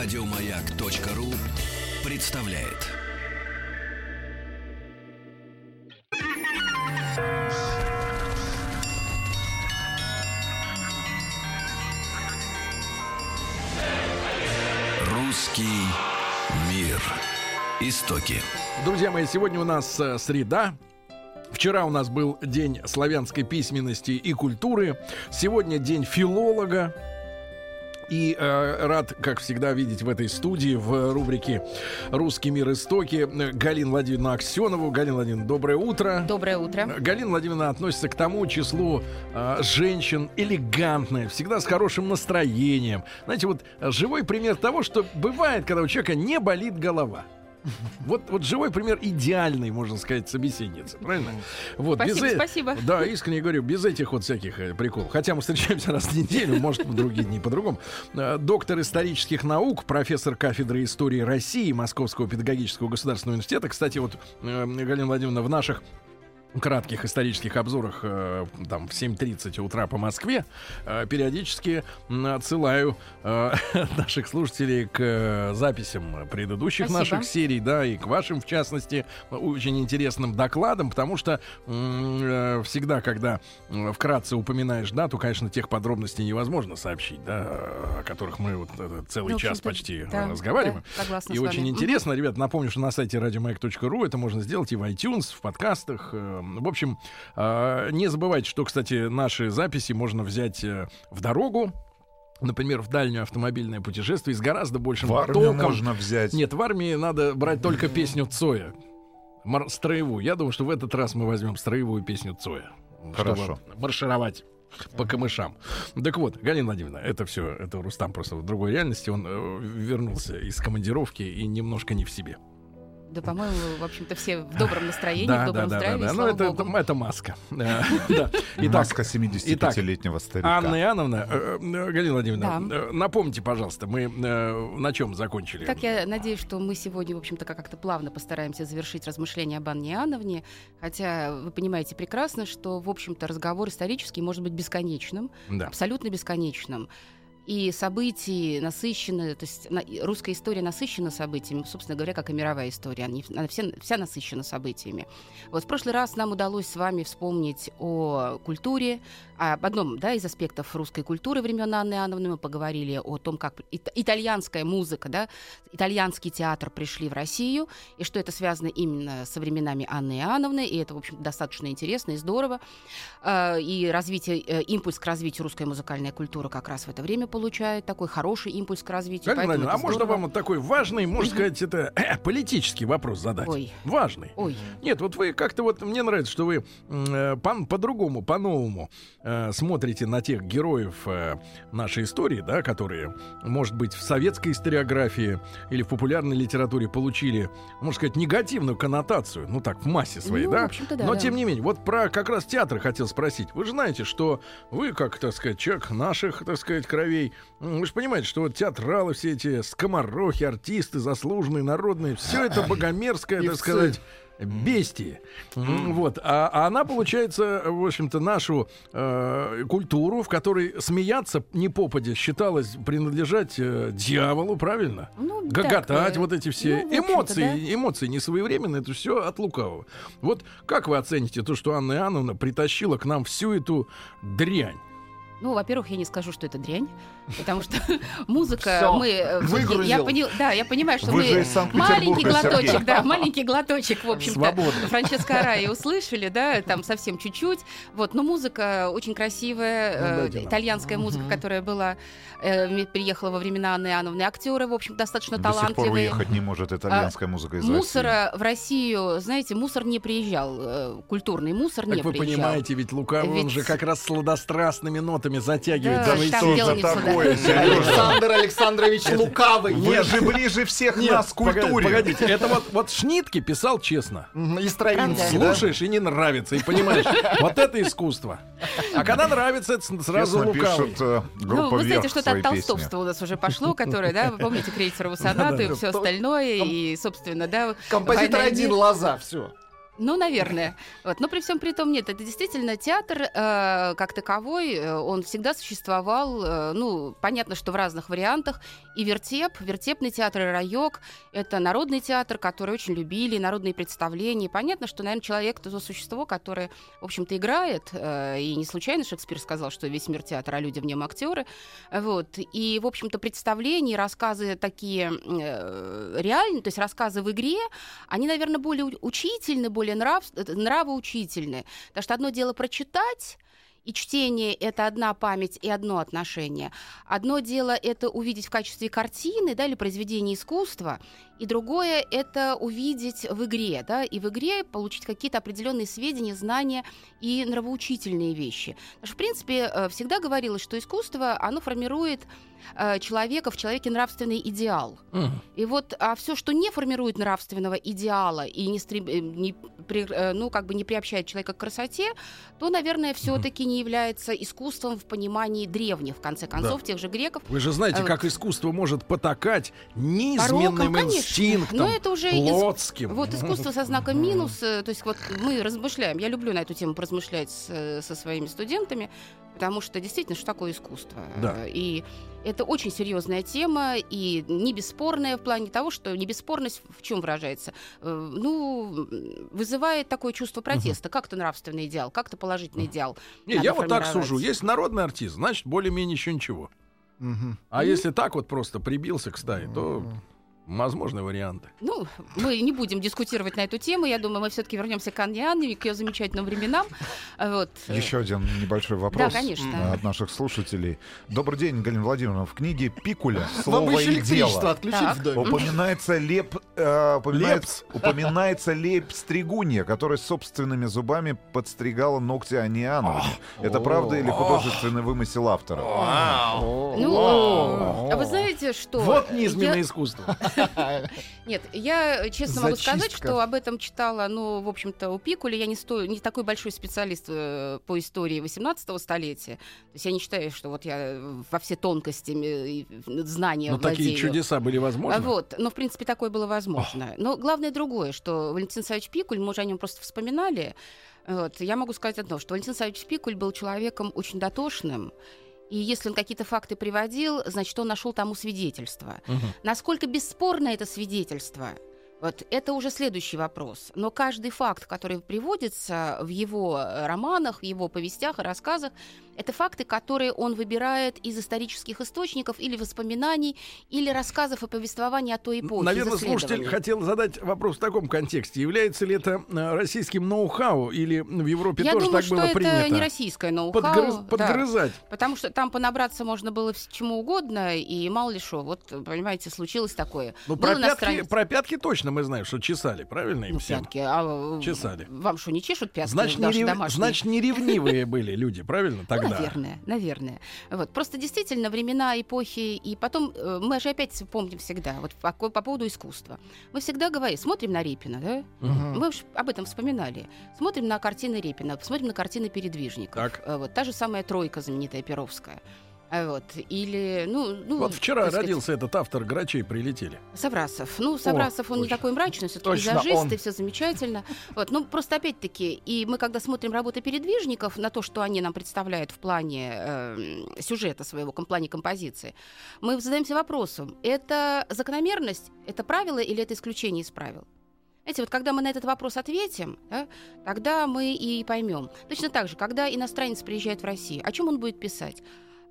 Радиомаяк.ру представляет. Русский мир. Истоки. Друзья мои, сегодня у нас э, среда. Вчера у нас был день славянской письменности и культуры. Сегодня день филолога. И э, рад, как всегда, видеть в этой студии в рубрике «Русский мир истоки» Галину Владимировну Аксенову. Галина Владимировна, доброе утро. Доброе утро. Галина Владимировна относится к тому числу э, женщин элегантная, всегда с хорошим настроением. Знаете, вот живой пример того, что бывает, когда у человека не болит голова. Вот, вот живой пример идеальный, можно сказать, собеседницы, правильно? Вот, Спасибо, э- спасибо. Да, искренне говорю, без этих вот всяких э, приколов. Хотя мы встречаемся раз в неделю, может, в другие дни по-другому. Э, Доктор исторических наук, профессор кафедры истории России Московского педагогического государственного университета. Кстати, вот, Галина Владимировна, в наших кратких исторических обзорах э, там в 7.30 утра по Москве э, периодически отсылаю э, наших слушателей к э, записям предыдущих Спасибо. наших серий, да, и к вашим, в частности, очень интересным докладам, потому что э, всегда, когда э, вкратце упоминаешь дату, конечно, тех подробностей невозможно сообщить, да, о которых мы вот целый Ну, час почти да, разговариваем. да, согласна и очень интересно, ребят, напомню, что на сайте радиомаяк.ру это можно сделать и в iTunes, в подкастах. В общем, э, не забывайте, что, кстати, наши записи можно взять э, в дорогу. Например, в дальнее автомобильное путешествие с гораздо большим В армию потоком. можно взять. Нет, в армии надо брать только песню Цоя. Мар- строевую. Я думаю, что в этот раз мы возьмем строевую песню Цоя. Хорошо. Чтобы маршировать по камышам. Так вот, Галина Владимировна, это все, это Рустам просто в другой реальности. Он э, вернулся из командировки и немножко не в себе. Да, по-моему, в общем-то, все в добром настроении, в Да, да, добром да, да, здравии, да. Ну, слава это, это, это маска. Да. Итак, Маска 75-летнего старика. Анна Иоанновна, э, э, Галина Владимировна, Да. э, напомните, пожалуйста, мы на чем закончили? Так, я надеюсь, что мы сегодня, в общем-то, как-то плавно постараемся завершить размышления об Анне Иоанновне, хотя вы понимаете прекрасно, что, в общем-то, разговор исторический может быть бесконечным, Да. абсолютно бесконечным. И события насыщены, то есть на- русская история насыщена событиями, собственно говоря, как и мировая история. Они, она все, вся насыщена событиями. Вот в прошлый раз нам удалось с вами вспомнить о культуре, об одном да, из аспектов русской культуры времен Анны Иоанновны. Мы поговорили о том, как ит- итальянская музыка, да, итальянский театр пришли в Россию, и что это связано именно со временами Анны Иоанновны, и это, в общем, достаточно интересно и здорово. Э, И развитие, э, импульс к развитию русской музыкальной культуры как раз в это время получает такой хороший импульс к развитию. Галина поэтому а можно здорово. вам вот такой важный, можно сказать, это э, политический вопрос задать? Ой. Важный. Ой, Нет, вот вы как-то вот мне нравится, что вы э, по- по-другому, по-новому э, смотрите на тех героев э, нашей истории, да, которые, может быть, в советской историографии или в популярной литературе получили, можно сказать, негативную коннотацию, ну так, в массе своей, Ну, да? да, Но да. тем не менее, вот про как раз театр хотел спросить. Вы же знаете, что вы, как, так сказать, человек наших, так сказать, кровей, м, вы же понимаете, что вот театралы все эти скоморохи, артисты, заслуженные, народные, все это богомерзкое, так сказать, бестии. М, Вот. А, а она, получается, в общем-то, нашу э, культуру, в которой смеяться не попадя считалось принадлежать э, дьяволу, правильно? ну, Гоготать, так, э, вот эти все ну, эмоции, эмоции несвоевременные, это все от лукавого. Вот как вы оцените то, что Анна Иоанновна притащила к нам всю эту дрянь? Ну, во-первых, я не скажу, что это дрянь, потому что музыка, мы... э, Я пони- Да, я понимаю, что Вы мы... Маленький глоточек, Сергей. да, маленький глоточек, в общем-то. Франческо Араи услышали, да, там совсем чуть-чуть. Вот, но музыка очень красивая, Ну, э, итальянская музыка, которая была, э, приехала во времена Анны Иоанновны. Актеры, в общем, достаточно До сих пор талантливые. уехать не может итальянская музыка из России. Мусора в Россию, знаете, мусор не приезжал, э, культурный мусор не Как вы приезжал. понимаете, ведь Лукавый, он Ведь- же как раз сладострастными нотами затягивает. Да, дело не за такое, Сережа? Александр Александрович Лукавый. Вы же ближе всех нас к культуре. Погодите, это вот, вот Шнитке писал честно. И Стравинский, да? Слушаешь и не нравится, и понимаешь, вот это искусство. А когда нравится, это сразу лукавый. пишет э, Ну, вы знаете, что-то от толстовства у нас уже пошло, которое, да, вы помните Крейцерову сонату и все остальное, и, собственно, да, Композитор «Война и один, мир». лоза, все. Ну, наверное. Вот. Но при всем при том нет. Это действительно театр э, как таковой, э, он всегда существовал. Э, ну, понятно, что в разных вариантах. И вертеп, вертепный театр и райок — это народный театр, который очень любили, народные представления. понятно, что, наверное, человек — это то существо, которое, в общем-то, играет. Э, и не случайно Шекспир сказал, что весь мир театр, а люди в нем актеры. Вот. И, в общем-то, представления, рассказы такие э, реальные, то есть рассказы в игре, они, наверное, более учительны, более более нрав, нравоучительные. Потому что одно дело прочитать, и чтение — это одна память и одно отношение. Одно дело — это увидеть в качестве картины да, или произведения искусства, и другое — это увидеть в игре, да, и в игре получить какие-то определенные сведения, знания и нравоучительные вещи. Потому что, в принципе, э, всегда говорилось, что искусство, оно формирует э, человека, в человеке нравственный идеал. Mm. И вот, а все, что не формирует нравственного идеала и не, стрем, э, не, при, ну, как бы не приобщает человека к красоте, то, наверное, все-таки mm. не является искусством в понимании древних, в конце концов, да. тех же греков. Вы же знаете, как искусство может потакать низменным Пороком, инстинктом, Но это уже плотским. Из... Вот искусство со знаком минус. То есть вот мы размышляем. Я люблю на эту тему поразмышлять с, со своими студентами, потому что действительно, что такое искусство? Да. И это очень серьезная тема и не бесспорная в плане того, что не бесспорность в чем выражается? Э, ну, вызывает такое чувство протеста. Угу. Как-то нравственный идеал, как-то положительный идеал. Не, я вот так сужу. Есть народный артист, значит, более-менее еще ничего. Угу. А если так вот просто прибился к стае, то Возможны варианты. Ну, мы не будем дискутировать на эту тему. Я думаю, мы все-таки вернемся к Анне Анне, к ее замечательным временам. Вот. Еще один небольшой вопрос да, конечно. от наших слушателей. Добрый день, Галина Владимировна. В книге Пикуля «Слово и дело» упоминается леп, э, упоминается, упоминается леп стригунья, которая собственными зубами подстригала ногти Анне Анны. Это правда или художественный вымысел автора? Ну, а вы знаете, что... Вот низменное искусство. Нет, я честно могу сказать, что об этом читала, ну, в общем-то, у Пикуля. Я не, стою, не такой большой специалист э, по истории 18 столетия. То есть я не считаю, что вот я во все тонкости и знания Но владею. такие чудеса были возможны? Вот, но, в принципе, такое было возможно. Но главное другое, что Валентин Савич Пикуль, мы уже о нем просто вспоминали, вот, я могу сказать одно, что Валентин Савич Пикуль был человеком очень дотошным, и если он какие-то факты приводил, значит, он нашел тому свидетельство. Угу. Насколько бесспорно это свидетельство, вот это уже следующий вопрос. Но каждый факт, который приводится в его романах, в его повестях и рассказах, это факты, которые он выбирает из исторических источников или воспоминаний, или рассказов и повествований о той эпохе. Наверное, слушатель хотел задать вопрос в таком контексте. Является ли это э, российским ноу-хау или в Европе Я тоже думаю, так было это принято? это не российское ноу-хау. Подгрыз, подгрызать. Да, потому что там понабраться можно было чему угодно, и мало ли что. Вот, понимаете, случилось такое. Ну, про пятки, про пятки точно мы знаем, что чесали, правильно им ну, всем? Пятки, а... Чесали. Вам что, не чешут пятки? Значит, не, рев... значит, не ревнивые были люди, правильно, тогда? Наверное, наверное. Вот. Просто действительно времена, эпохи, и потом э, мы же опять помним всегда, вот по, по поводу искусства. Мы всегда говорим, смотрим на Репина, да? Угу. Мы уж об этом вспоминали. Смотрим на картины Репина, смотрим на картины передвижников. Так. Э, вот та же самая тройка знаменитая Перовская. А вот. Или, ну, ну, вот вчера родился сказать, этот автор «Грачей прилетели». Саврасов. Ну, Саврасов, О, он точно. не такой мрачный, все-таки визажист, и все замечательно. Вот. Ну, просто опять-таки, и мы, когда смотрим работы передвижников на то, что они нам представляют в плане э, сюжета своего, в плане композиции, мы задаемся вопросом, это закономерность, это правило или это исключение из правил? Знаете, вот когда мы на этот вопрос ответим, да, тогда мы и поймем. Точно так же, когда иностранец приезжает в Россию, о чем он будет писать?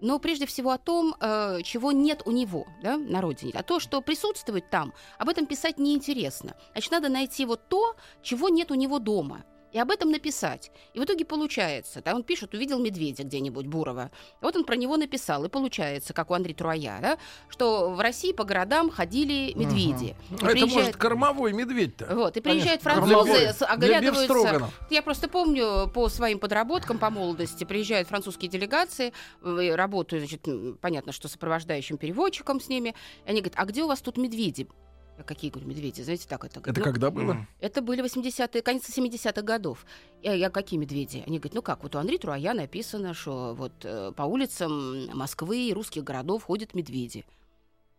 Но прежде всего о том, э, чего нет у него да, на родине. А то, что присутствует там, об этом писать неинтересно. Значит, надо найти вот то, чего нет у него дома – и об этом написать. И в итоге получается, да, он пишет, увидел медведя где-нибудь Бурова. Вот он про него написал, и получается, как у Андрея Труая, да, что в России по городам ходили медведи. Угу. Это приезжает... может кормовой медведь-то. Вот, и приезжают французы, оглядываются. Я просто помню по своим подработкам по молодости, приезжают французские делегации, работают, значит, понятно, что сопровождающим переводчиком с ними, и они говорят, а где у вас тут медведи? А какие, говорю, медведи? Знаете, так это... Это ну, когда было? Это были 80-е, конец 70-х годов. Я, я какие медведи? Они говорят, ну как, вот у Андрея Труая написано, что вот э, по улицам Москвы и русских городов ходят медведи.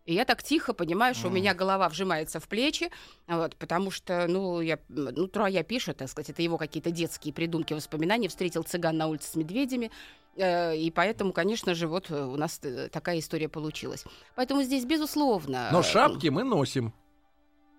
И я так тихо понимаю, что mm. у меня голова вжимается в плечи, вот, потому что, ну, я, ну, Троя пишет, так сказать, это его какие-то детские придумки, воспоминания. Встретил цыган на улице с медведями, э, и поэтому, конечно же, вот у нас э, такая история получилась. Поэтому здесь, безусловно... Но шапки мы носим.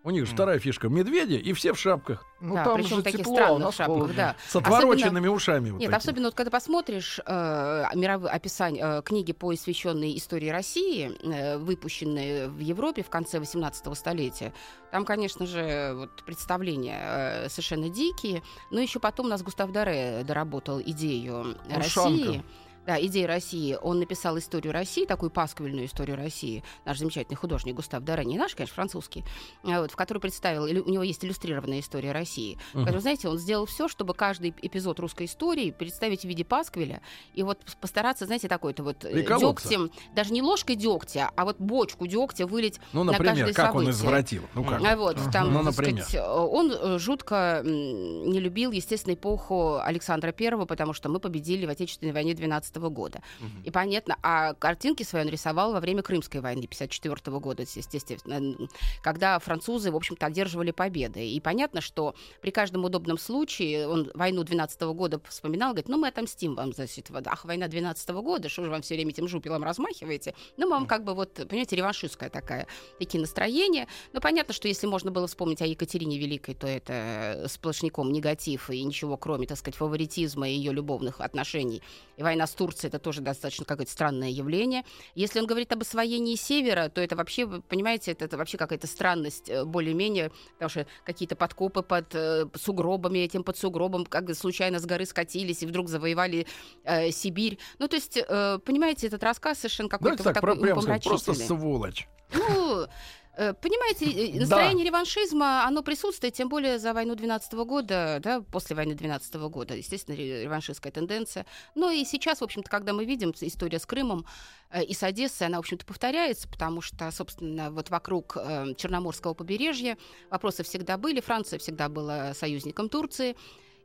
У них же вторая фишка медведи, и все в шапках. Ну, да, там причем же таких тепло, странных шапках, да. С отвороченными особенно, ушами. Вот нет, такими. особенно вот когда посмотришь э, мировые описания э, книги, посвященные истории России, э, выпущенные в Европе в конце 18 столетия, там, конечно же, вот представления э, совершенно дикие. Но еще потом у нас Густав Даре доработал идею Ушанка. России да, идеи России. Он написал историю России, такую пасквильную историю России. Наш замечательный художник Густав Дара, не наш, конечно, французский, а вот, в которой представил, у него есть иллюстрированная история России. Uh-huh. Который, знаете, он сделал все, чтобы каждый эпизод русской истории представить в виде пасквиля и вот постараться, знаете, такой-то вот э, дегтем, даже не ложкой дегтя, а вот бочку дегтя вылить ну, например, на каждое как событие. он извратил? Ну, как? А вот, там, ну, например. Сказать, он э, жутко не любил, естественно, эпоху Александра Первого, потому что мы победили в Отечественной войне 12 года. Угу. И понятно, а картинки свои он рисовал во время Крымской войны 54 года, естественно, когда французы, в общем-то, одерживали победы. И понятно, что при каждом удобном случае, он войну 12 года вспоминал, говорит, ну мы отомстим вам за это. Ах, война 12 года, что же вам все время этим жупелом размахиваете? Ну, мы вам как бы вот, понимаете, реваншистская такая, такие настроения. Но понятно, что если можно было вспомнить о Екатерине Великой, то это сплошняком негатив и ничего, кроме, так сказать, фаворитизма и ее любовных отношений. И война с Турцией это тоже достаточно какое-то странное явление. Если он говорит об освоении севера, то это вообще, понимаете, это, это вообще какая-то странность э, более-менее, потому что какие-то подкопы под э, сугробами, этим под сугробом, как случайно с горы скатились и вдруг завоевали э, Сибирь. Ну, то есть, э, понимаете, этот рассказ совершенно какой-то вот такой прям, Просто сволочь. Ну, понимаете, настроение да. реваншизма, оно присутствует, тем более за войну 12 года, да, после войны 12 года, естественно, реваншистская тенденция. Но и сейчас, в общем-то, когда мы видим история с Крымом э, и с Одессой, она, в общем-то, повторяется, потому что, собственно, вот вокруг э, Черноморского побережья вопросы всегда были, Франция всегда была союзником Турции,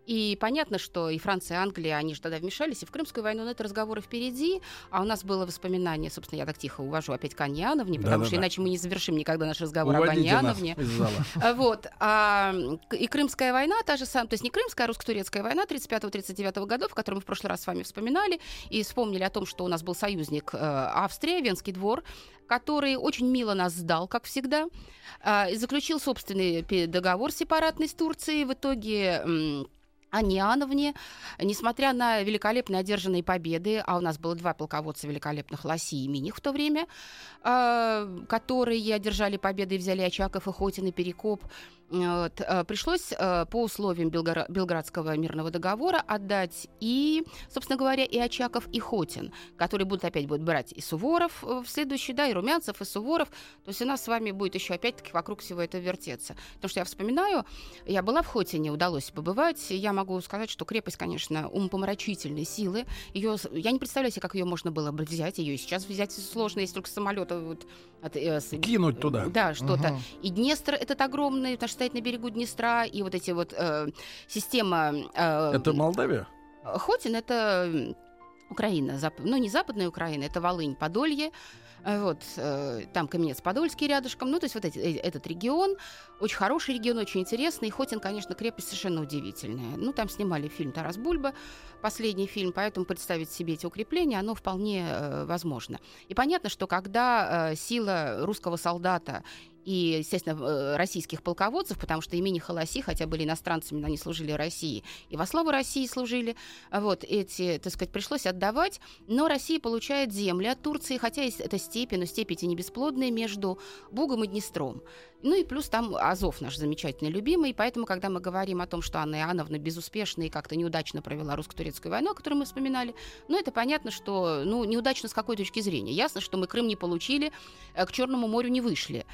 и понятно, что и Франция, и Англия, они же тогда вмешались, и в Крымскую войну, но это разговоры впереди. А у нас было воспоминание, собственно, я так тихо увожу опять к Анне Ановне, потому да, что да, иначе мы не завершим никогда наш разговор Уводите об Анне Ановне. А, вот. А, и Крымская война, та же самая, то есть не Крымская, а русско-турецкая война 35-39 годов, которую мы в прошлый раз с вами вспоминали, и вспомнили о том, что у нас был союзник э, Австрия, Венский двор, который очень мило нас сдал, как всегда, э, и заключил собственный договор сепаратный с Турцией. В итоге Аниановне, несмотря на великолепно одержанные победы, а у нас было два полководца великолепных Лоси и Миних в то время, э, которые одержали победы и взяли Очаков и Хотин и Перекоп, э, пришлось э, по условиям Белгора- Белградского мирного договора отдать и, собственно говоря, и Очаков, и Хотин, которые будут опять будут брать и Суворов в следующий, да, и Румянцев, и Суворов. То есть у нас с вами будет еще опять-таки вокруг всего этого вертеться. Потому что я вспоминаю, я была в Хотине, удалось побывать, я могу могу сказать, что крепость, конечно, умопомрачительной силы. Ее, я не представляю себе, как ее можно было бы взять. Ее сейчас взять сложно, если только самолета вот, от, э, Кинуть туда. Да, что-то. Угу. И Днестр этот огромный, потому что стоит на берегу Днестра, и вот эти вот э, система... Э, это Молдавия? Хотин это Украина, зап... ну не западная Украина, это Волынь, Подолье, вот, э, там Каменец-Подольский рядышком. Ну, то есть вот эти, э, этот регион, очень хороший регион, очень интересный. И Хотин, конечно, крепость совершенно удивительная. Ну, там снимали фильм «Тарас Бульба», последний фильм, поэтому представить себе эти укрепления, оно вполне э, возможно. И понятно, что когда э, сила русского солдата и, естественно, э, российских полководцев, потому что имени Холоси, хотя были иностранцами, но они служили России, и во славу России служили, вот эти, так сказать, пришлось отдавать, но Россия получает земли от Турции, хотя это степи, но степи эти не бесплодные между Бугом и Днестром. Ну и плюс там Азов наш замечательный любимый, поэтому, когда мы говорим о том, что Анна Иоанновна безуспешно и как-то неудачно провела русско-турецкую войну, о которой мы вспоминали, ну это понятно, что ну, неудачно с какой точки зрения. Ясно, что мы Крым не получили, э, к Черному морю не вышли.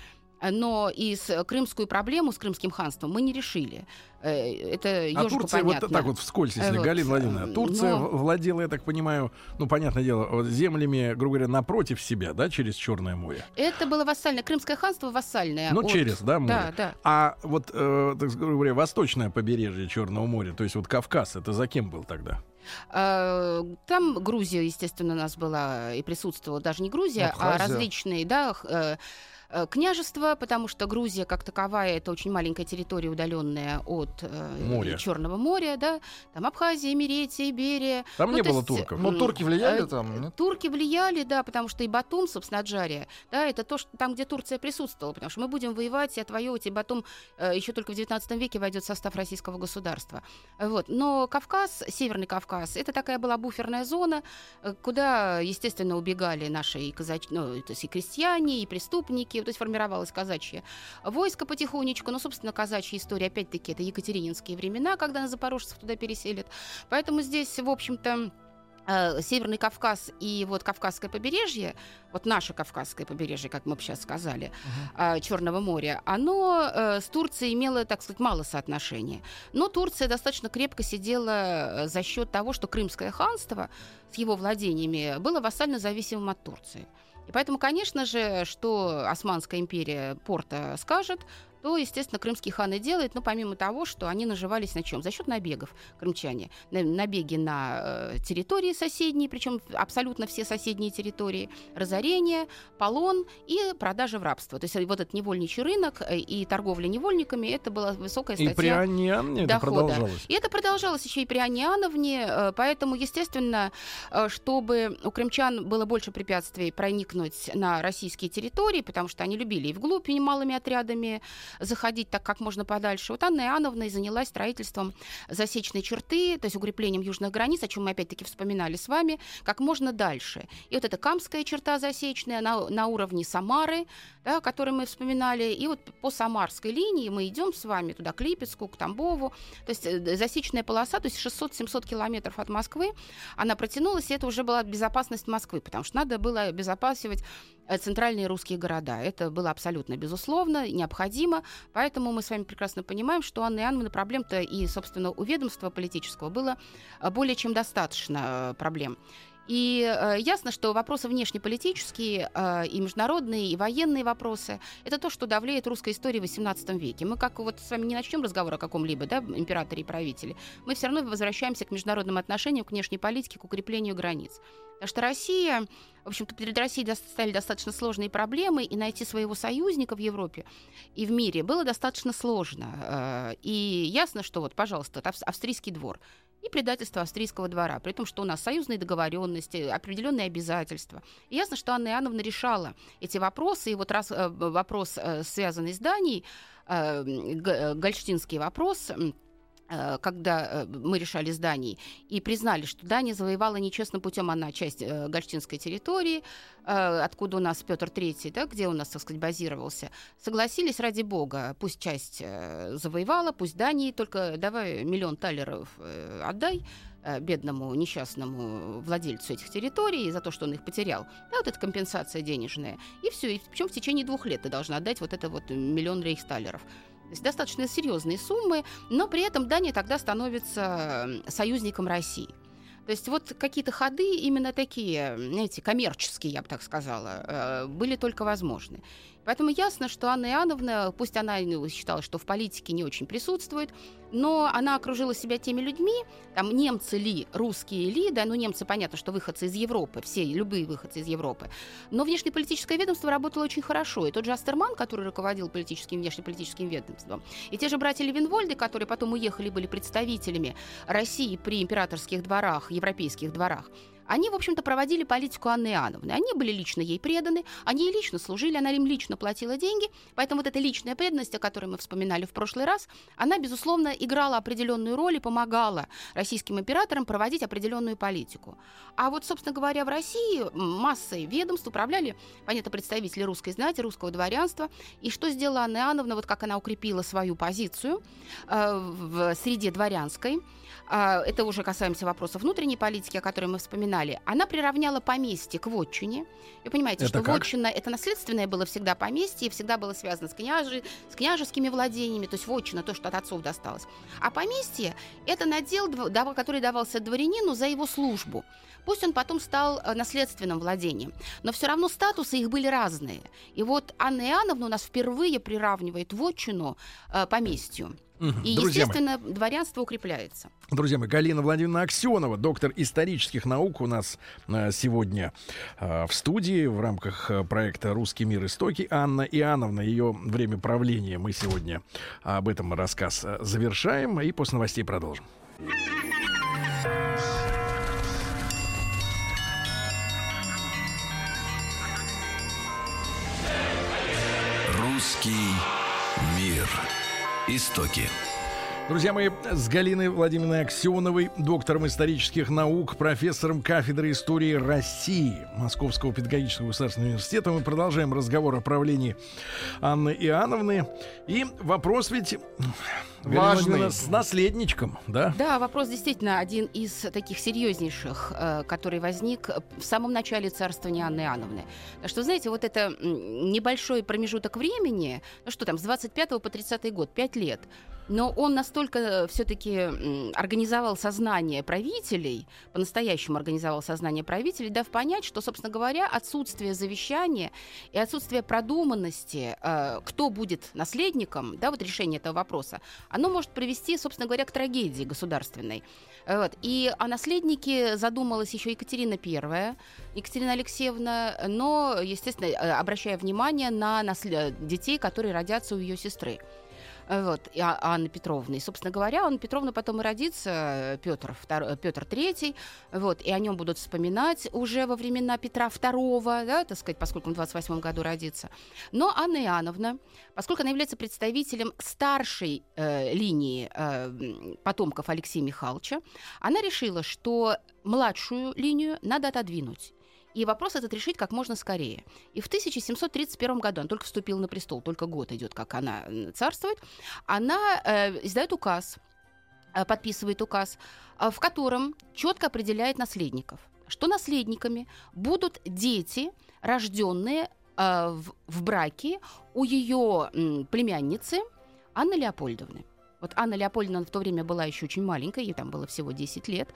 Но и с крымскую проблему с крымским ханством мы не решили. Э, это а Турция понятно. вот так вот вскользь, если вот. Галина Владимировна, Турция Но... владела, я так понимаю, ну, понятное дело, землями, грубо говоря, напротив себя, да, через Черное море? Это было вассальное, Крымское ханство вассальное. Ну, от... через, да, море. Да, да. А вот, э, так говоря, восточное побережье Черного моря, то есть вот Кавказ, это за кем был тогда? Э, там Грузия, естественно, у нас была и присутствовала, даже не Грузия, Абхазия. а различные, да, э, Э, княжество, потому что Грузия как таковая это очень маленькая территория, удаленная от э, Черного моря, да, там Абхазия, Эмеретия, Иберия. Там ну, не было есть, турков. Но турки влияли э, там? Нет? Турки влияли, да, потому что и Батум, собственно, Аджария, да, это то, что там, где Турция присутствовала, потому что мы будем воевать и отвоевывать, и Батум э, еще только в 19 веке войдет в состав российского государства. Вот. Но Кавказ, Северный Кавказ, это такая была буферная зона, э, куда, естественно, убегали наши и казач... ну, то есть и крестьяне, и преступники, то есть формировалось казачье войско потихонечку. Ну, собственно, казачья история, опять-таки, это екатерининские времена, когда на запорожцев туда переселят. Поэтому здесь, в общем-то, э, Северный Кавказ и вот Кавказское побережье, вот наше Кавказское побережье, как мы бы сейчас сказали, uh-huh. Черного моря, оно э, с Турцией имело, так сказать, мало соотношения. Но Турция достаточно крепко сидела за счет того, что Крымское ханство с его владениями было вассально зависимым от Турции. И поэтому, конечно же, что Османская империя Порта скажет, то, естественно, крымские ханы делают, но помимо того, что они наживались на чем? За счет набегов крымчане. Набеги на э, территории соседние, причем абсолютно все соседние территории, разорение, полон и продажа в рабство. То есть вот этот невольничий рынок э, и торговля невольниками, это была высокая статья И при Анне дохода. это продолжалось. И это продолжалось еще и при Анне Ановне, э, поэтому, естественно, э, чтобы у крымчан было больше препятствий проникнуть на российские территории, потому что они любили и вглубь немалыми отрядами заходить так как можно подальше. Вот Анна Иоанновна и занялась строительством засечной черты, то есть укреплением южных границ, о чем мы опять-таки вспоминали с вами, как можно дальше. И вот эта Камская черта засечная на, на уровне Самары, да, который мы вспоминали, и вот по Самарской линии мы идем с вами туда, к Липецку, к Тамбову, то есть э, засечная полоса, то есть 600-700 километров от Москвы, она протянулась, и это уже была безопасность Москвы, потому что надо было обезопасивать Э, центральные русские города. Это было абсолютно безусловно, необходимо. Поэтому мы с вами прекрасно понимаем, что Анна Иоанновна проблем-то и, собственно, у ведомства политического было э, более чем достаточно проблем. И э, ясно, что вопросы внешнеполитические, э, и международные, и военные вопросы – это то, что давлеет русской истории в XVIII веке. Мы как вот с вами не начнем разговор о каком-либо да, императоре и правителе, мы все равно возвращаемся к международным отношениям, к внешней политике, к укреплению границ. Потому что Россия, в общем-то, перед Россией стояли достаточно сложные проблемы, и найти своего союзника в Европе и в мире было достаточно сложно. Э, и ясно, что вот, пожалуйста, австрийский двор – и предательство австрийского двора, при том, что у нас союзные договоренности, определенные обязательства. И ясно, что Анна Иоанновна решала эти вопросы, и вот раз э, вопрос, э, связанный с Данией, гольштинский вопрос, когда э, мы решали с Данией, и признали, что Дания завоевала нечестным путем, она часть э, гольштинской территории, откуда у нас Петр III, да, где у нас, так сказать, базировался, согласились ради бога, пусть часть завоевала, пусть Дании, только давай миллион талеров отдай, бедному несчастному владельцу этих территорий за то, что он их потерял. Да, вот эта компенсация денежная. И все. И причем в течение двух лет ты должна отдать вот это вот миллион рейхсталеров. То есть достаточно серьезные суммы, но при этом Дания тогда становится союзником России. То есть вот какие-то ходы именно такие, знаете, коммерческие, я бы так сказала, э, были только возможны. Поэтому ясно, что Анна Иоанновна, пусть она считала, что в политике не очень присутствует, но она окружила себя теми людьми, там немцы ли, русские ли, да, ну немцы, понятно, что выходцы из Европы, все, любые выходцы из Европы, но внешнеполитическое ведомство работало очень хорошо, и тот же Астерман, который руководил политическим, внешнеполитическим ведомством, и те же братья Левинвольды, которые потом уехали, были представителями России при императорских дворах, европейских дворах, они, в общем-то, проводили политику Анны Иоанновны. Они были лично ей преданы, они ей лично служили, она им лично платила деньги. Поэтому вот эта личная преданность, о которой мы вспоминали в прошлый раз, она, безусловно, играла определенную роль и помогала российским императорам проводить определенную политику. А вот, собственно говоря, в России массой ведомств управляли, понятно, представители русской знати, русского дворянства. И что сделала Анна Иоанновна, вот как она укрепила свою позицию э, в среде дворянской, э, это уже касаемся вопросов внутренней политики, о которой мы вспоминали, Далее, она приравняла поместье к вотчине. Вы понимаете, это что как? вотчина это наследственное было всегда поместье, и всегда было связано с, княжи, с княжескими владениями, то есть вотчина, то, что от отцов досталось. А поместье это надел, который давался дворянину за его службу. Пусть он потом стал э, наследственным владением, но все равно статусы их были разные. И вот Анна Иоанновна у нас впервые приравнивает вотчину э, поместью. И, Друзья естественно, мои. дворянство укрепляется. Друзья мои, Галина Владимировна Аксенова, доктор исторических наук, у нас э, сегодня э, в студии в рамках проекта «Русский мир. Истоки». Анна Иоанновна, ее время правления. Мы сегодня об этом рассказ завершаем и после новостей продолжим. Русский мир. Истоки. Друзья мои, с Галиной Владимировной Аксеновой, доктором исторических наук, профессором кафедры истории России Московского педагогического государственного университета, мы продолжаем разговор о правлении Анны Иоанновны. И вопрос ведь важный с наследничком, да? Да, вопрос действительно один из таких серьезнейших, э, который возник в самом начале царствования Анны Иоанновны. Что, знаете, вот это небольшой промежуток времени, ну что там, с 25 по 30 год, 5 лет, но он настолько э, все-таки организовал сознание правителей, по-настоящему организовал сознание правителей, дав понять, что, собственно говоря, отсутствие завещания и отсутствие продуманности, э, кто будет наследником, да, вот решение этого вопроса, оно может привести, собственно говоря, к трагедии государственной. Вот. И о наследнике задумалась еще Екатерина I, Екатерина Алексеевна, но, естественно, э, обращая внимание на наслед... детей, которые родятся у ее сестры. Э, вот, и а, Анны Петровны. И, собственно говоря, Анна Петровна потом и родится, Петр, втор, Петр III, вот, и о нем будут вспоминать уже во времена Петра II, да, так сказать, поскольку он в 28 году родится. Но Анна Иоанновна, поскольку она является представителем старшей э, линии э, потомков Алексея Михайловича, она решила, что младшую линию надо отодвинуть и вопрос этот решить как можно скорее. И в 1731 году, она только вступила на престол, только год идет, как она царствует, она э, издает указ, э, подписывает указ, э, в котором четко определяет наследников, что наследниками будут дети, рожденные э, в, в браке у ее э, племянницы Анны Леопольдовны. Вот Анна Леопольдовна в то время была еще очень маленькая, ей там было всего 10 лет.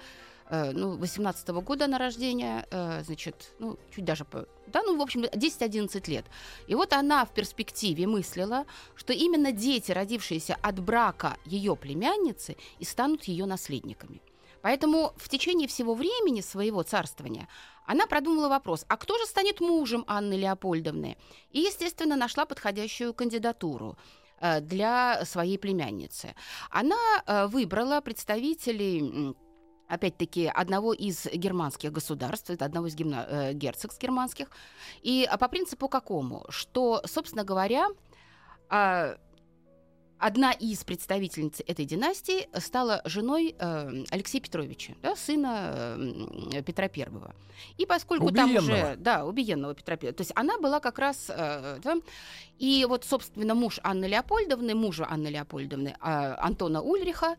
Э, ну, 18 -го года на рождение, э, значит, ну, чуть даже, да, ну, в общем, 10-11 лет. И вот она в перспективе мыслила, что именно дети, родившиеся от брака ее племянницы, и станут ее наследниками. Поэтому в течение всего времени своего царствования она продумала вопрос, а кто же станет мужем Анны Леопольдовны? И, естественно, нашла подходящую кандидатуру э, для своей племянницы. Она выбрала представителей опять-таки, одного из германских государств, это одного из гимна, э, герцогств германских. И а по принципу какому? Что, собственно говоря, э, одна из представительниц этой династии стала женой э, Алексея Петровича, да, сына э, Петра Первого. И поскольку убиенного. там уже, да, убиенного Петра Первого, то есть она была как раз, э, да, и вот, собственно, муж Анны Леопольдовны, мужа Анны Леопольдовны, э, Антона Ульриха,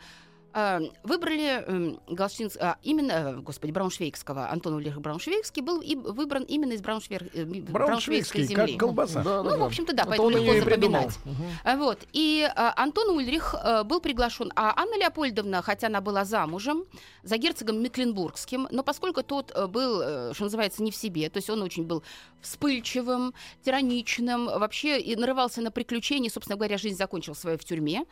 выбрали эм, Галштинс, а, именно, э, господи, Брауншвейгского, Антон Ульрих Брауншвейгский был и выбран именно из э, Брауншвейгской земли. как колбаса. Да, ну, да, в общем-то, да, поэтому легко запоминать. Угу. Вот. И а, Антон Ульрих а, был приглашен, а Анна Леопольдовна, хотя она была замужем за герцогом Мекленбургским, но поскольку тот был, что называется, не в себе, то есть он очень был вспыльчивым, тираничным, вообще и нарывался на приключения, собственно говоря, жизнь закончил свою в тюрьме,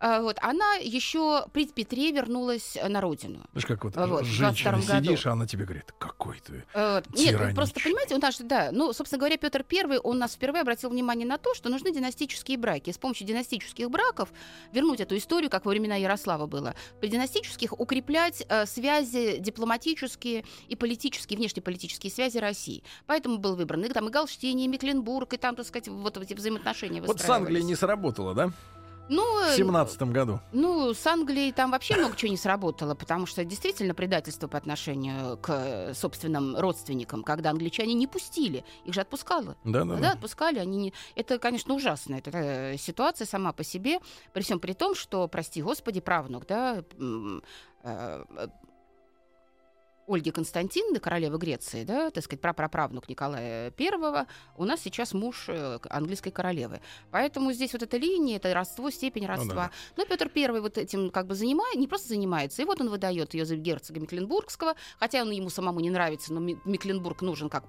вот, она еще при Петре вернулась на родину. Знаешь, как вот, вот женщина сидишь, а она тебе говорит, какой ты вот. Нет, просто понимаете, у нас, да, ну, собственно говоря, Петр Первый, он нас впервые обратил внимание на то, что нужны династические браки. С помощью династических браков вернуть эту историю, как во времена Ярослава было, при династических укреплять э, связи дипломатические и политические, внешнеполитические связи России. Поэтому был выбран и, там, и Галштини, и Мекленбург, и там, так сказать, вот эти взаимоотношения Вот с Англией не сработало, да? Ну, в семнадцатом году. Ну, с Англией там вообще много чего не сработало, потому что действительно предательство по отношению к собственным родственникам, когда англичане не пустили, их же отпускало. Да, да, да. отпускали, они не... Это, конечно, ужасно. Это э, ситуация сама по себе, при всем при том, что, прости господи, правнук, да, э, Ольги Константиновны, королевы Греции, да, так сказать, прапраправнук Николая I, у нас сейчас муж э, английской королевы. Поэтому здесь вот эта линия, это родство, степень родства. Ну, да. Но Петр I вот этим как бы занимает, не просто занимается, и вот он выдает ее за герцога Мекленбургского, хотя он ему самому не нравится, но Мекленбург нужен как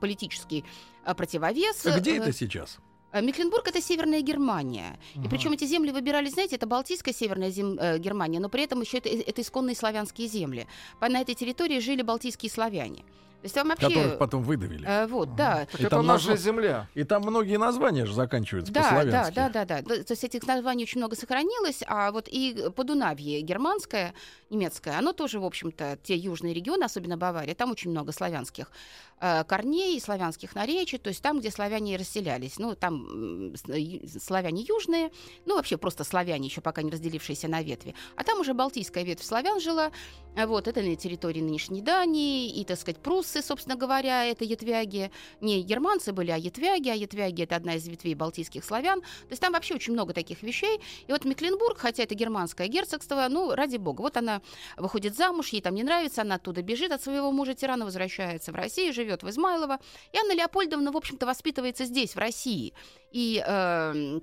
политический э, противовес. А где это сейчас? Э, Мекленбург это Северная Германия. Угу. И причем эти земли выбирались, знаете, это Балтийская Северная зем... э, Германия, но при этом еще это, это исконные славянские земли. На этой территории жили балтийские славяне. То есть там вообще... Которых потом выдавили. Э, вот, да. Так и это там наша наз... земля. И там многие названия же заканчиваются да, по-славянски. Да, да, да, да. То есть этих названий очень много сохранилось, а вот и Подунавье германское, немецкое, оно тоже, в общем-то, те южные регионы, особенно Бавария, там очень много славянских э, корней, славянских наречий, то есть там, где славяне расселялись. Ну, там э, славяне южные, ну, вообще просто славяне, еще пока не разделившиеся на ветви. А там уже балтийская ветвь славян жила, вот, это на территории нынешней Дании, и, так сказать, пруссы, собственно говоря, это ятвяги. Не германцы были, а ятвяги, а ятвяги — это одна из ветвей балтийских славян. То есть там вообще очень много таких вещей. И вот Мекленбург, хотя это германское герцогство, ну, ради бога. Вот она выходит замуж, ей там не нравится, она оттуда бежит от своего мужа тирана, возвращается в Россию, живет в Измайлово. И Анна Леопольдовна, в общем-то, воспитывается здесь, в России. И э,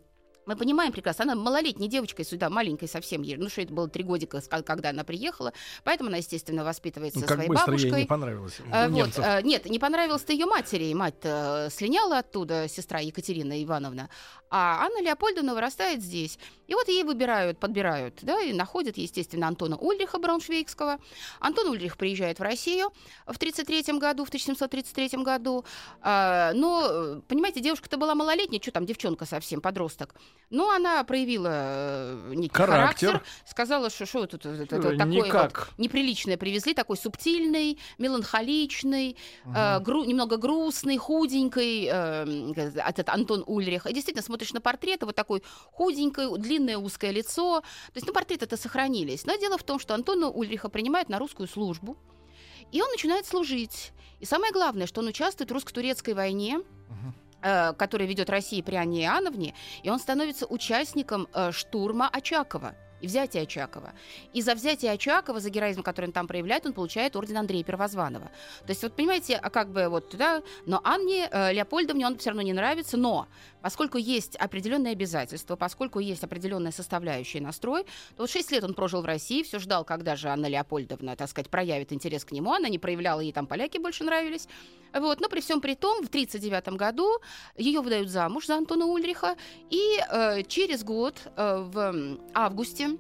мы понимаем прекрасно, она малолетней девочкой сюда, маленькой совсем, ну что это было три годика, когда она приехала, поэтому она, естественно, воспитывается ну, как своей быстро бабушкой. Ей не понравилось. А, вот, а, нет, не понравилось-то ее матери, мать слиняла оттуда, сестра Екатерина Ивановна, а Анна Леопольдовна вырастает здесь. И вот ей выбирают, подбирают, да, и находят, естественно, Антона Ульриха Брауншвейгского. Антон Ульрих приезжает в Россию в 1933 году, в 1733 году. А, но, понимаете, девушка-то была малолетняя, что там, девчонка совсем, подросток. Но она проявила э, некий характер, характер сказала, что что тут это, это, такое вот неприличное привезли, такой субтильный, меланхоличный, угу. э, гру, немного грустный, худенький, э, этот Антон Ульрих. И действительно, смотришь на портрет, вот такой худенький, длинное узкое лицо. То есть, ну, портреты это сохранились. Но дело в том, что Антона Ульриха принимают на русскую службу, и он начинает служить. И самое главное, что он участвует в русско-турецкой войне. Угу который ведет Россия при Анне Иоанновне, и он становится участником э, штурма Очакова и взятие Очакова. И за взятие Очакова, за героизм, который он там проявляет, он получает орден Андрея Первозванного. То есть вот понимаете, а как бы вот да, но Анне э, Леопольдовне он все равно не нравится, но поскольку есть определенные обязательства, поскольку есть определенная составляющая настрой, то вот 6 лет он прожил в России, все ждал, когда же Анна Леопольдовна, так сказать, проявит интерес к нему, она не проявляла, ей там поляки больше нравились. Вот, но при всем при том, в 1939 году ее выдают замуж за Антона Ульриха, и э, через год, э, в августе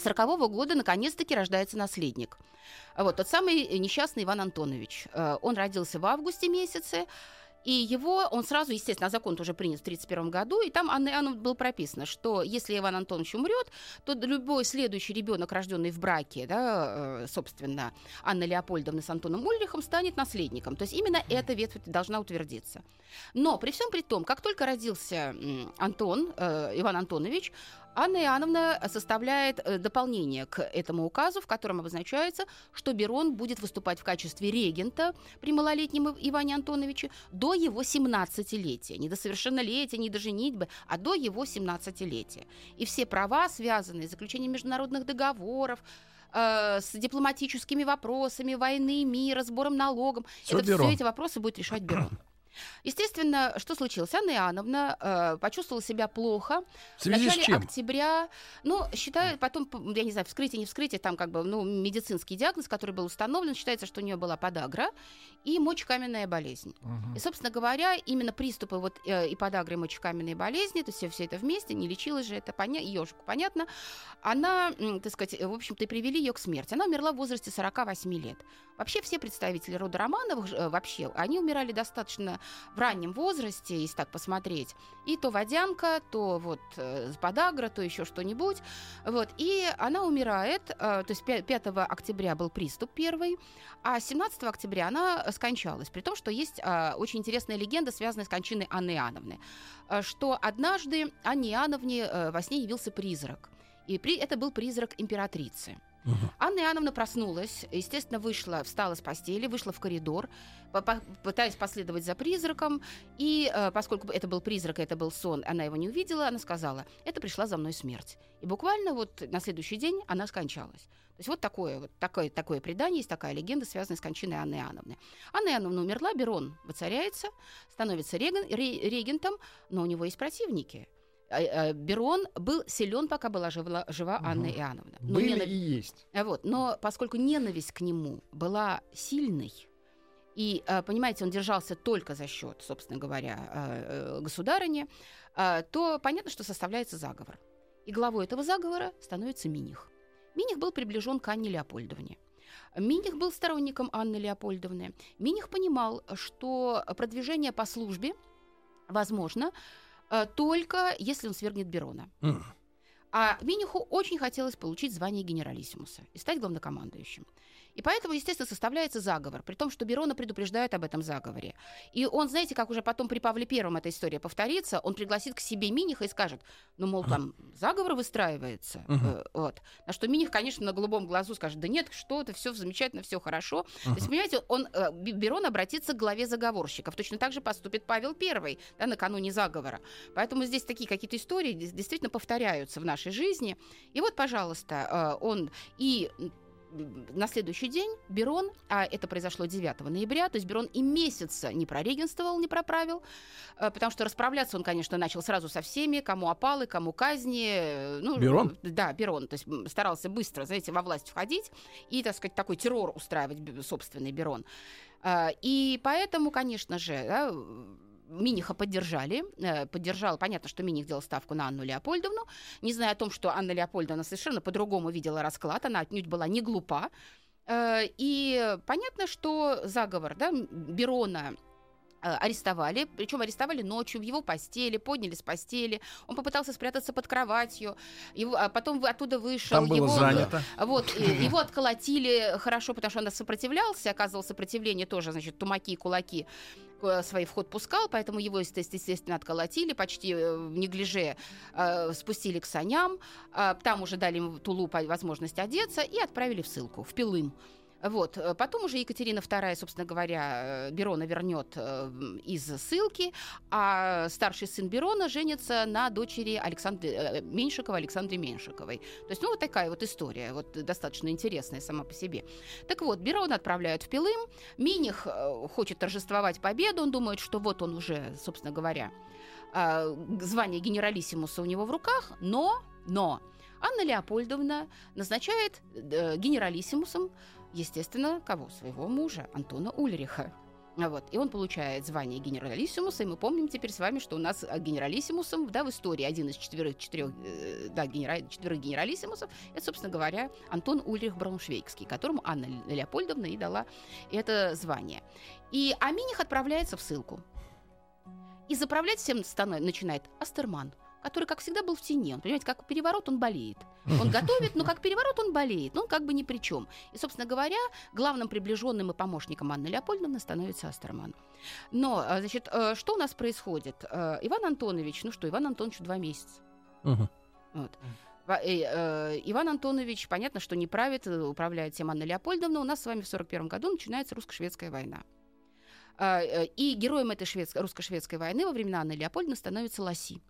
1940 года наконец-таки рождается наследник. Вот тот самый несчастный Иван Антонович. Э, он родился в августе месяце. И его, он сразу, естественно, закон уже принят в 1931 году, и там Анна Иоанновна было прописано, что если Иван Антонович умрет, то любой следующий ребенок, рожденный в браке, да, э, собственно, Анна Леопольдовна с Антоном Ульрихом, станет наследником. То есть именно эта ветвь должна утвердиться. Но при всем при том, как только родился Антон, э, Иван Антонович, Анна Иоанновна составляет э, дополнение к этому указу, в котором обозначается, что Берон будет выступать в качестве регента при малолетнем Иване Антоновиче до его 17-летия. Не до совершеннолетия, не до женитьбы, а до его 17-летия. И все права, связанные с заключением международных договоров, э, с дипломатическими вопросами войны, мира, сбором налогом, все, это, все эти вопросы будет решать Берон. Естественно, что случилось? Анна Иоанновна э, почувствовала себя плохо. В, в начале октября, ну, считают, потом, я не знаю, вскрытие, не вскрытие, там как бы, ну, медицинский диагноз, который был установлен, считается, что у нее была подагра и мочекаменная болезнь. Угу. И, собственно говоря, именно приступы вот э, и подагры, и мочекаменной болезни, то есть все, все это вместе, не лечилось же, это поня- ежику понятно, она, так сказать, в общем-то, привели ее к смерти. Она умерла в возрасте 48 лет. Вообще все представители рода Романовых, э, вообще, они умирали достаточно в раннем возрасте, если так посмотреть. И то водянка, то вот э, подагра, то еще что-нибудь. Вот. И она умирает, э, то есть 5 октября был приступ первый, а 17 октября она скончалась. При том, что есть э, очень интересная легенда, связанная с кончиной Анны Иоанновны, что однажды Анне Иоанновне во сне явился призрак. И при, это был призрак императрицы. Угу. Анна Иоанновна проснулась, естественно, вышла, встала с постели, вышла в коридор, пытаясь последовать за призраком. И э, поскольку это был призрак, это был сон, она его не увидела, она сказала, это пришла за мной смерть. И буквально вот на следующий день она скончалась. То есть вот такое, вот такое, такое предание, есть такая легенда, связанная с кончиной Анны Иоанновны. Анна Иоанновна умерла, Берон воцаряется, становится реген, регентом, но у него есть противники. А, а, Берон был силен, пока была жива, жива угу. Анна Иоанновна. Но Были ненав... и есть. Вот. Но поскольку ненависть к нему была сильной, и, а, понимаете, он держался только за счет, собственно говоря, э, государыни, то понятно, что составляется заговор. И главой этого заговора становится Миних. Миних был приближен к Анне Леопольдовне. Миних был сторонником Анны Леопольдовны. Миних понимал, что продвижение по службе возможно Э, только если он свергнет Берона. Mm. А Миниху очень хотелось получить звание генералиссимуса и стать главнокомандующим. И поэтому, естественно, составляется заговор, при том, что Берона предупреждает об этом заговоре. И он, знаете, как уже потом при Павле Первом эта история повторится, он пригласит к себе Миниха и скажет, ну, мол, там заговор выстраивается. Uh-huh. вот. На что Миних, конечно, на голубом глазу скажет, да нет, что это, все замечательно, все хорошо. Uh-huh. То есть, понимаете, он, э, Берон обратится к главе заговорщиков. Точно так же поступит Павел Первый, да, накануне заговора. Поэтому здесь такие какие-то истории действительно повторяются в нашей жизни. И вот, пожалуйста, э, он и на следующий день Берон, а это произошло 9 ноября, то есть Берон и месяца не прорегенствовал, не проправил, э, потому что расправляться он, конечно, начал сразу со всеми, кому опалы, кому казни. Э, ну, Берон? Да, Берон, то есть старался быстро, знаете, во власть входить и, так сказать, такой террор устраивать собственный Берон. Э, и поэтому, конечно же, да, Миниха поддержали. Э, поддержал, понятно, что Миних делал ставку на Анну Леопольдовну, не зная о том, что Анна Леопольдовна совершенно по-другому видела расклад, она отнюдь была не глупа. Э, и понятно, что заговор да, Берона арестовали, причем арестовали ночью в его постели, подняли с постели, он попытался спрятаться под кроватью, его, а потом оттуда вышел. Там было его, занято. Вот, его отколотили хорошо, потому что он сопротивлялся, оказывал сопротивление тоже, значит, тумаки и кулаки свои вход пускал, поэтому его, естественно, отколотили, почти э, в неглиже э, спустили к саням, э, там уже дали ему Тулу возможность одеться и отправили в ссылку, в Пилым. Вот. Э, потом уже Екатерина II, собственно говоря, э, Берона вернет э, из ссылки, а старший сын Берона женится на дочери Александры Меньшикова, Александре Меньшиковой. То есть, ну, вот такая вот история, вот достаточно интересная сама по себе. Так вот, Берона отправляют в Пилым, Миних хочет торжествовать победу, он думает, что вот он уже, собственно говоря, звание генералиссимуса у него в руках, но, но Анна Леопольдовна назначает генералиссимусом естественно, кого? Своего мужа, Антона Ульриха. Вот. И он получает звание генералиссимуса, и мы помним теперь с вами, что у нас э, генералиссимусом, да, в истории один из четверых, четырех, э, да, генера, четверых генералиссимусов, это, собственно говоря, Антон Ульрих Брауншвейгский, которому Анна Леопольдовна и дала это звание. И Аминих отправляется в ссылку. И заправлять всем становится, начинает Астерман – который, как всегда, был в тени. Он, понимаете, как переворот он болеет. Он готовит, но как переворот он болеет, но он как бы ни при чем. И, собственно говоря, главным приближенным и помощником Анны Леопольдовны становится Астерман. Но, а, значит, э, что у нас происходит? Э, Иван Антонович, ну что, Иван Антонович два месяца. Вот. Э, Иван Антонович, понятно, что не правит, управляет тем Анна Леопольдовна. У нас с вами в 1941 году начинается русско-шведская война. И героем этой шведско- русско-шведской войны во времена Анны Леопольдовны становится Ласи.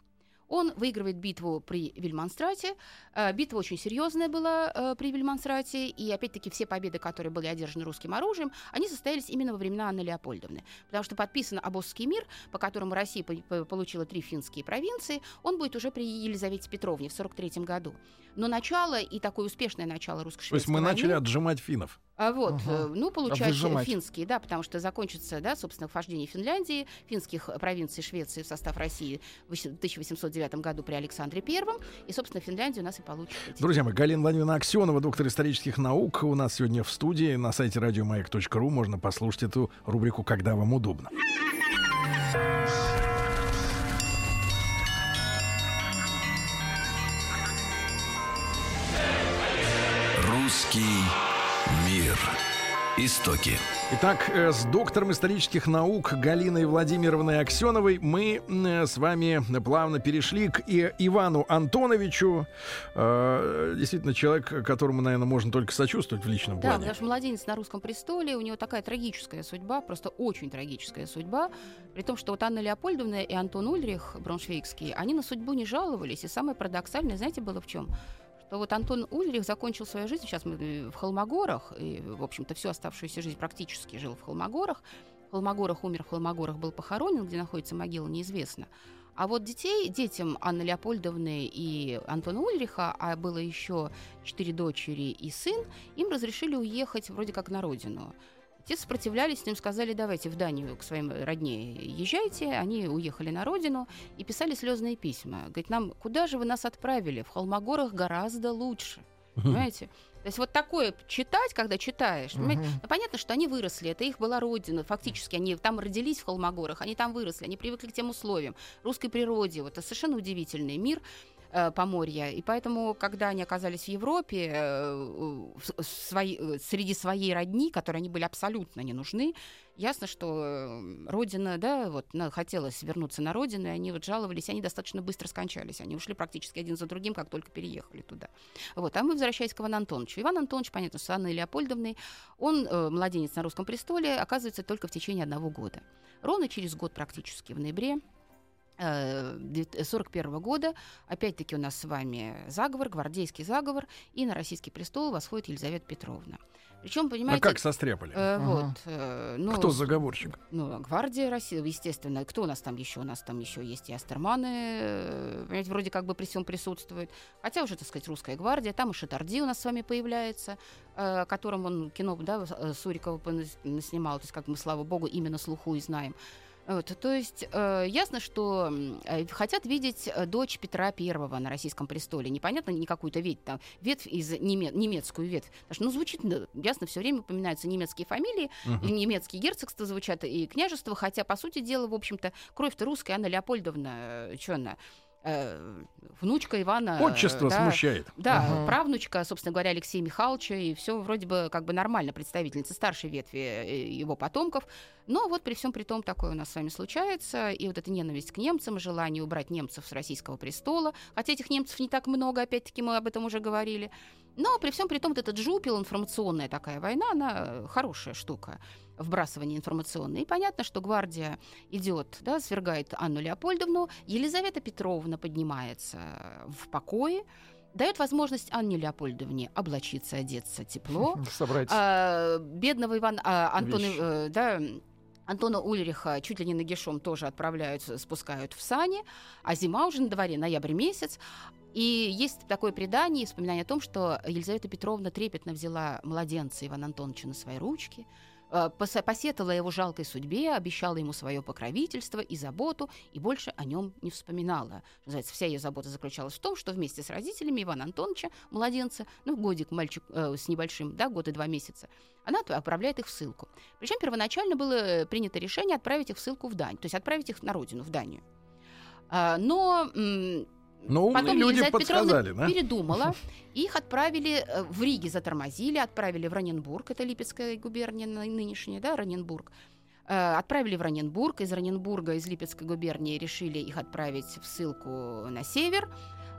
Он выигрывает битву при Вильманстрате. Э, битва очень серьезная была э, при Вильманстрате, и опять-таки все победы, которые были одержаны русским оружием, они состоялись именно во времена Анны Леопольдовны. Потому что подписан Обосский мир, по которому Россия получила три финские провинции, он будет уже при Елизавете Петровне в 1943 году. Но начало и такое успешное начало русско-шведской То есть мы войны, начали отжимать финнов. А вот, ага. ну, получается, Выжимать. финские, да, потому что закончится, да, собственно, вхождение Финляндии, финских провинций Швеции в состав России в 1809 году при Александре Первом, и, собственно, Финляндию у нас и получит. Друзья мои, Галина Владимировна Аксенова, доктор исторических наук, у нас сегодня в студии на сайте радиомаяк.ру можно послушать эту рубрику «Когда вам удобно». Истоки. Итак, э, с доктором исторических наук Галиной Владимировной Аксеновой мы э, с вами плавно перешли к Ивану Антоновичу. Э, действительно, человек, которому, наверное, можно только сочувствовать в личном да, плане. Да, потому что младенец на русском престоле, у него такая трагическая судьба, просто очень трагическая судьба. При том, что вот Анна Леопольдовна и Антон Ульрих Брауншвейгский, они на судьбу не жаловались. И самое парадоксальное, знаете, было в чем? Что вот Антон Ульрих закончил свою жизнь, сейчас мы э, в Холмогорах, и, в общем-то, всю оставшуюся жизнь практически жил в Холмогорах. В Холмогорах умер, в Холмогорах был похоронен, где находится могила, неизвестно. А вот детей, детям Анны Леопольдовны и Антона Ульриха, а было еще четыре дочери и сын, им разрешили уехать вроде как на родину. Те сопротивлялись, им сказали, давайте в Данию к своим родне езжайте. Они уехали на родину и писали слезные письма. Говорит, нам, куда же вы нас отправили? В Холмогорах гораздо лучше. Понимаете? То есть вот такое читать, когда читаешь, uh-huh. ну, понятно, что они выросли, это их была родина, фактически они там родились в Холмогорах, они там выросли, они привыкли к тем условиям, русской природе, вот это совершенно удивительный мир, э, Поморья. И поэтому, когда они оказались в Европе, э, в, свои, э, среди своей родни, которой они были абсолютно не нужны, ясно, что э, родина, да, вот хотелось вернуться на родину, и они вот жаловались, они достаточно быстро скончались. Они ушли практически один за другим, как только переехали туда. Вот. А мы возвращаясь к Ивану Антоновичу. Иван Антонович, понятно, с Анной Леопольдовной, он, э, младенец на русском престоле, оказывается только в течение одного года. Ровно через год практически, в ноябре 1941 года. Опять-таки у нас с вами заговор, гвардейский заговор, и на российский престол восходит Елизавета Петровна. Причем, понимаете... А как состряпали? Э, ага. вот, э, ну, Кто заговорщик? Ну, гвардия России, естественно. Кто у нас там еще? У нас там еще есть и Астерманы, э, понимаете, вроде как бы при всем присутствует. Хотя уже, так сказать, русская гвардия. Там и Шатарди у нас с вами появляется, э, которым он кино, да, э, Сурикова снимал. То есть, как мы, слава богу, именно слуху и знаем. Вот, то есть э, ясно, что э, хотят видеть э, дочь Петра Первого на российском престоле. Непонятно не какую-то ветвь, там, ветвь из неме- немецкую ветвь. Потому что, ну, звучит, ясно, все время упоминаются немецкие фамилии, uh-huh. немецкие герцогства звучат и княжества, хотя, по сути дела, в общем-то, кровь-то русская, Анна Леопольдовна, э, что она, внучка Ивана. Отчество да, смущает. Да, угу. правнучка, собственно говоря, Алексея Михайловича, и все вроде бы как бы нормально, представительница старшей ветви э, его потомков. Но вот при всем при том такое у нас с вами случается, и вот эта ненависть к немцам, желание убрать немцев с российского престола, хотя этих немцев не так много, опять-таки мы об этом уже говорили. Но при всем при том, вот этот жупел, информационная такая война, она хорошая штука вбрасывание информационное. И понятно, что гвардия идет, да, свергает Анну Леопольдовну, Елизавета Петровна поднимается в покое, дает возможность Анне Леопольдовне облачиться, одеться тепло. Собрать. А, бедного Ивана а, Антона, э, да, Антона Ульриха чуть ли не нагишом тоже отправляют, спускают в сани, а зима уже на дворе, ноябрь месяц. И есть такое предание, вспоминание о том, что Елизавета Петровна трепетно взяла младенца Ивана Антоновича на свои ручки, посетовала его жалкой судьбе, обещала ему свое покровительство и заботу, и больше о нем не вспоминала. Называется, вся ее забота заключалась в том, что вместе с родителями Ивана Антоновича, младенца, ну, годик, мальчик э, с небольшим, да, год и два месяца, она отправляет их в ссылку. Причем первоначально было принято решение отправить их в ссылку в Дань, то есть отправить их на родину, в Данию. А, но ну, Потом люди Елизавета подсказали, Петровна да? передумала. Их отправили э, в Риге, затормозили, отправили в Раненбург, это Липецкая губерния нынешняя, да, Раненбург. Э, отправили в Раненбург, из Раненбурга, из Липецкой губернии решили их отправить в ссылку на север.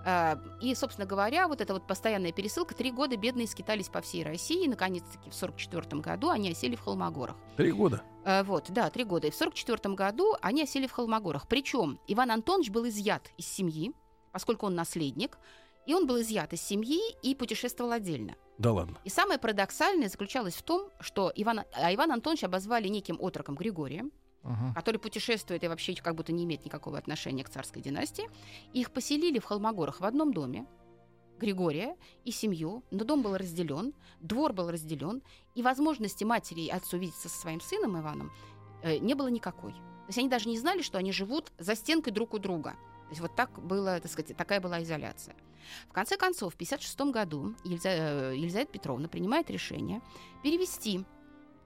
Э, и, собственно говоря, вот эта вот постоянная пересылка, три года бедные скитались по всей России, и, наконец-таки, в 1944 году они осели в Холмогорах. Три года? Вот, да, три года. И в 1944 году они осели в Холмогорах. Причем Иван Антонович был изъят из семьи, поскольку он наследник, и он был изъят из семьи и путешествовал отдельно. Да ладно. И самое парадоксальное заключалось в том, что Иван, а Иван Антонович обозвали неким отроком Григорием, uh-huh. который путешествует и вообще как будто не имеет никакого отношения к царской династии. Их поселили в Холмогорах в одном доме, Григория и семью, но дом был разделен, двор был разделен, и возможности матери и отцу видеться со своим сыном Иваном э, не было никакой. То есть они даже не знали, что они живут за стенкой друг у друга. То есть вот так было, так сказать, такая была изоляция. В конце концов, в 1956 году Елиза... Э, Елизавета Петровна принимает решение перевести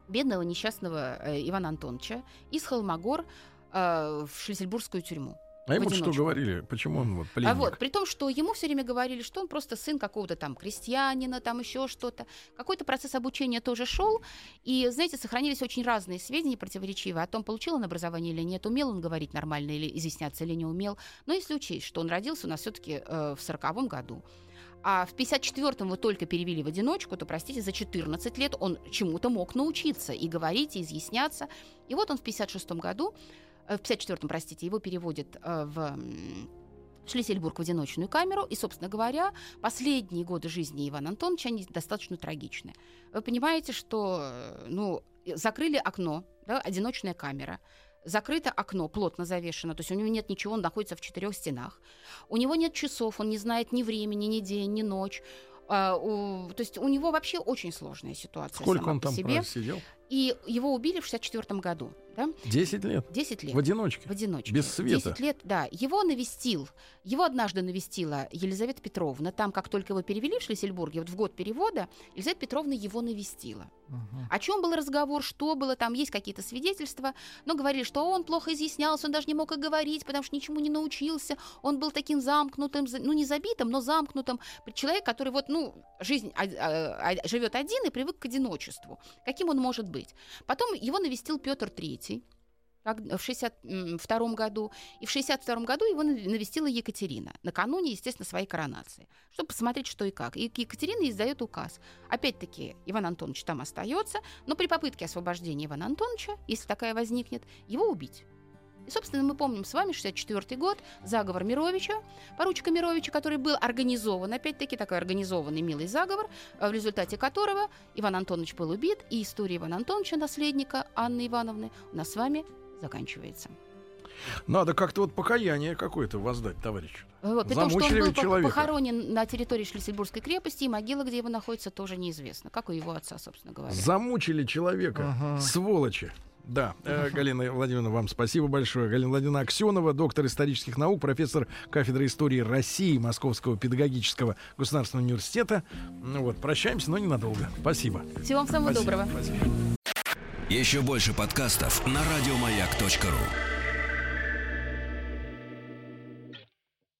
бедного несчастного э, Ивана Антоновича из Холмогор э, в Шлиссельбургскую тюрьму. А ему что говорили? Почему он вот пленник? А вот, при том, что ему все время говорили, что он просто сын какого-то там крестьянина, там еще что-то. Какой-то процесс обучения тоже шел. И, знаете, сохранились очень разные сведения противоречивые о том, получил он образование или нет, умел он говорить нормально или изъясняться или не умел. Но если учесть, что он родился у нас все-таки э, в сороковом году, а в 54-м его только перевели в одиночку, то, простите, за 14 лет он чему-то мог научиться и говорить, и изъясняться. И вот он в 56-м году в 54-м, простите, его переводят э, в Шлиссельбург в одиночную камеру. И, собственно говоря, последние годы жизни Ивана Антоновича, они достаточно трагичны. Вы понимаете, что э, ну, закрыли окно, да, одиночная камера, закрыто окно, плотно завешено, то есть у него нет ничего, он находится в четырех стенах. У него нет часов, он не знает ни времени, ни день, ни ночь. А, у, то есть у него вообще очень сложная ситуация. Сколько он там себе. просидел? И его убили в 64 году. Да? 10 лет? 10 лет. В одиночке? В одиночке. Без света? 10 лет, да. Его навестил, его однажды навестила Елизавета Петровна. Там, как только его перевели в Шлиссельбурге, вот в год перевода, Елизавета Петровна его навестила. Угу. О чем был разговор, что было, там есть какие-то свидетельства, но говорили, что он плохо изъяснялся, он даже не мог и говорить, потому что ничему не научился, он был таким замкнутым, ну не забитым, но замкнутым. Человек, который вот, ну, жизнь а, а, а, живет один и привык к одиночеству. Каким он может быть? быть. Потом его навестил Петр III в 62 году, и в 62 году его навестила Екатерина, накануне, естественно, своей коронации, чтобы посмотреть, что и как. И Екатерина издает указ. Опять-таки, Иван Антонович там остается, но при попытке освобождения Ивана Антоновича, если такая возникнет, его убить. И, собственно, мы помним с вами 64 год, заговор Мировича, поручика Мировича, который был организован, опять-таки такой организованный милый заговор, э, в результате которого Иван Антонович был убит, и история Ивана Антоновича, наследника Анны Ивановны, у нас с вами заканчивается. Надо как-то вот покаяние какое-то воздать, товарищ. Вот, при том, что он был человека. похоронен на территории Шлиссельбургской крепости, и могила, где его находится, тоже неизвестна, как у его отца, собственно говоря. Замучили человека, ага. сволочи. Да, э, Галина Владимировна, вам спасибо большое. Галина Владимировна Аксенова, доктор исторических наук, профессор кафедры истории России Московского педагогического государственного университета. Ну вот, прощаемся, но ненадолго. Спасибо. Всего вам самого спасибо, доброго. Спасибо. Еще больше подкастов на радиомаяк.ру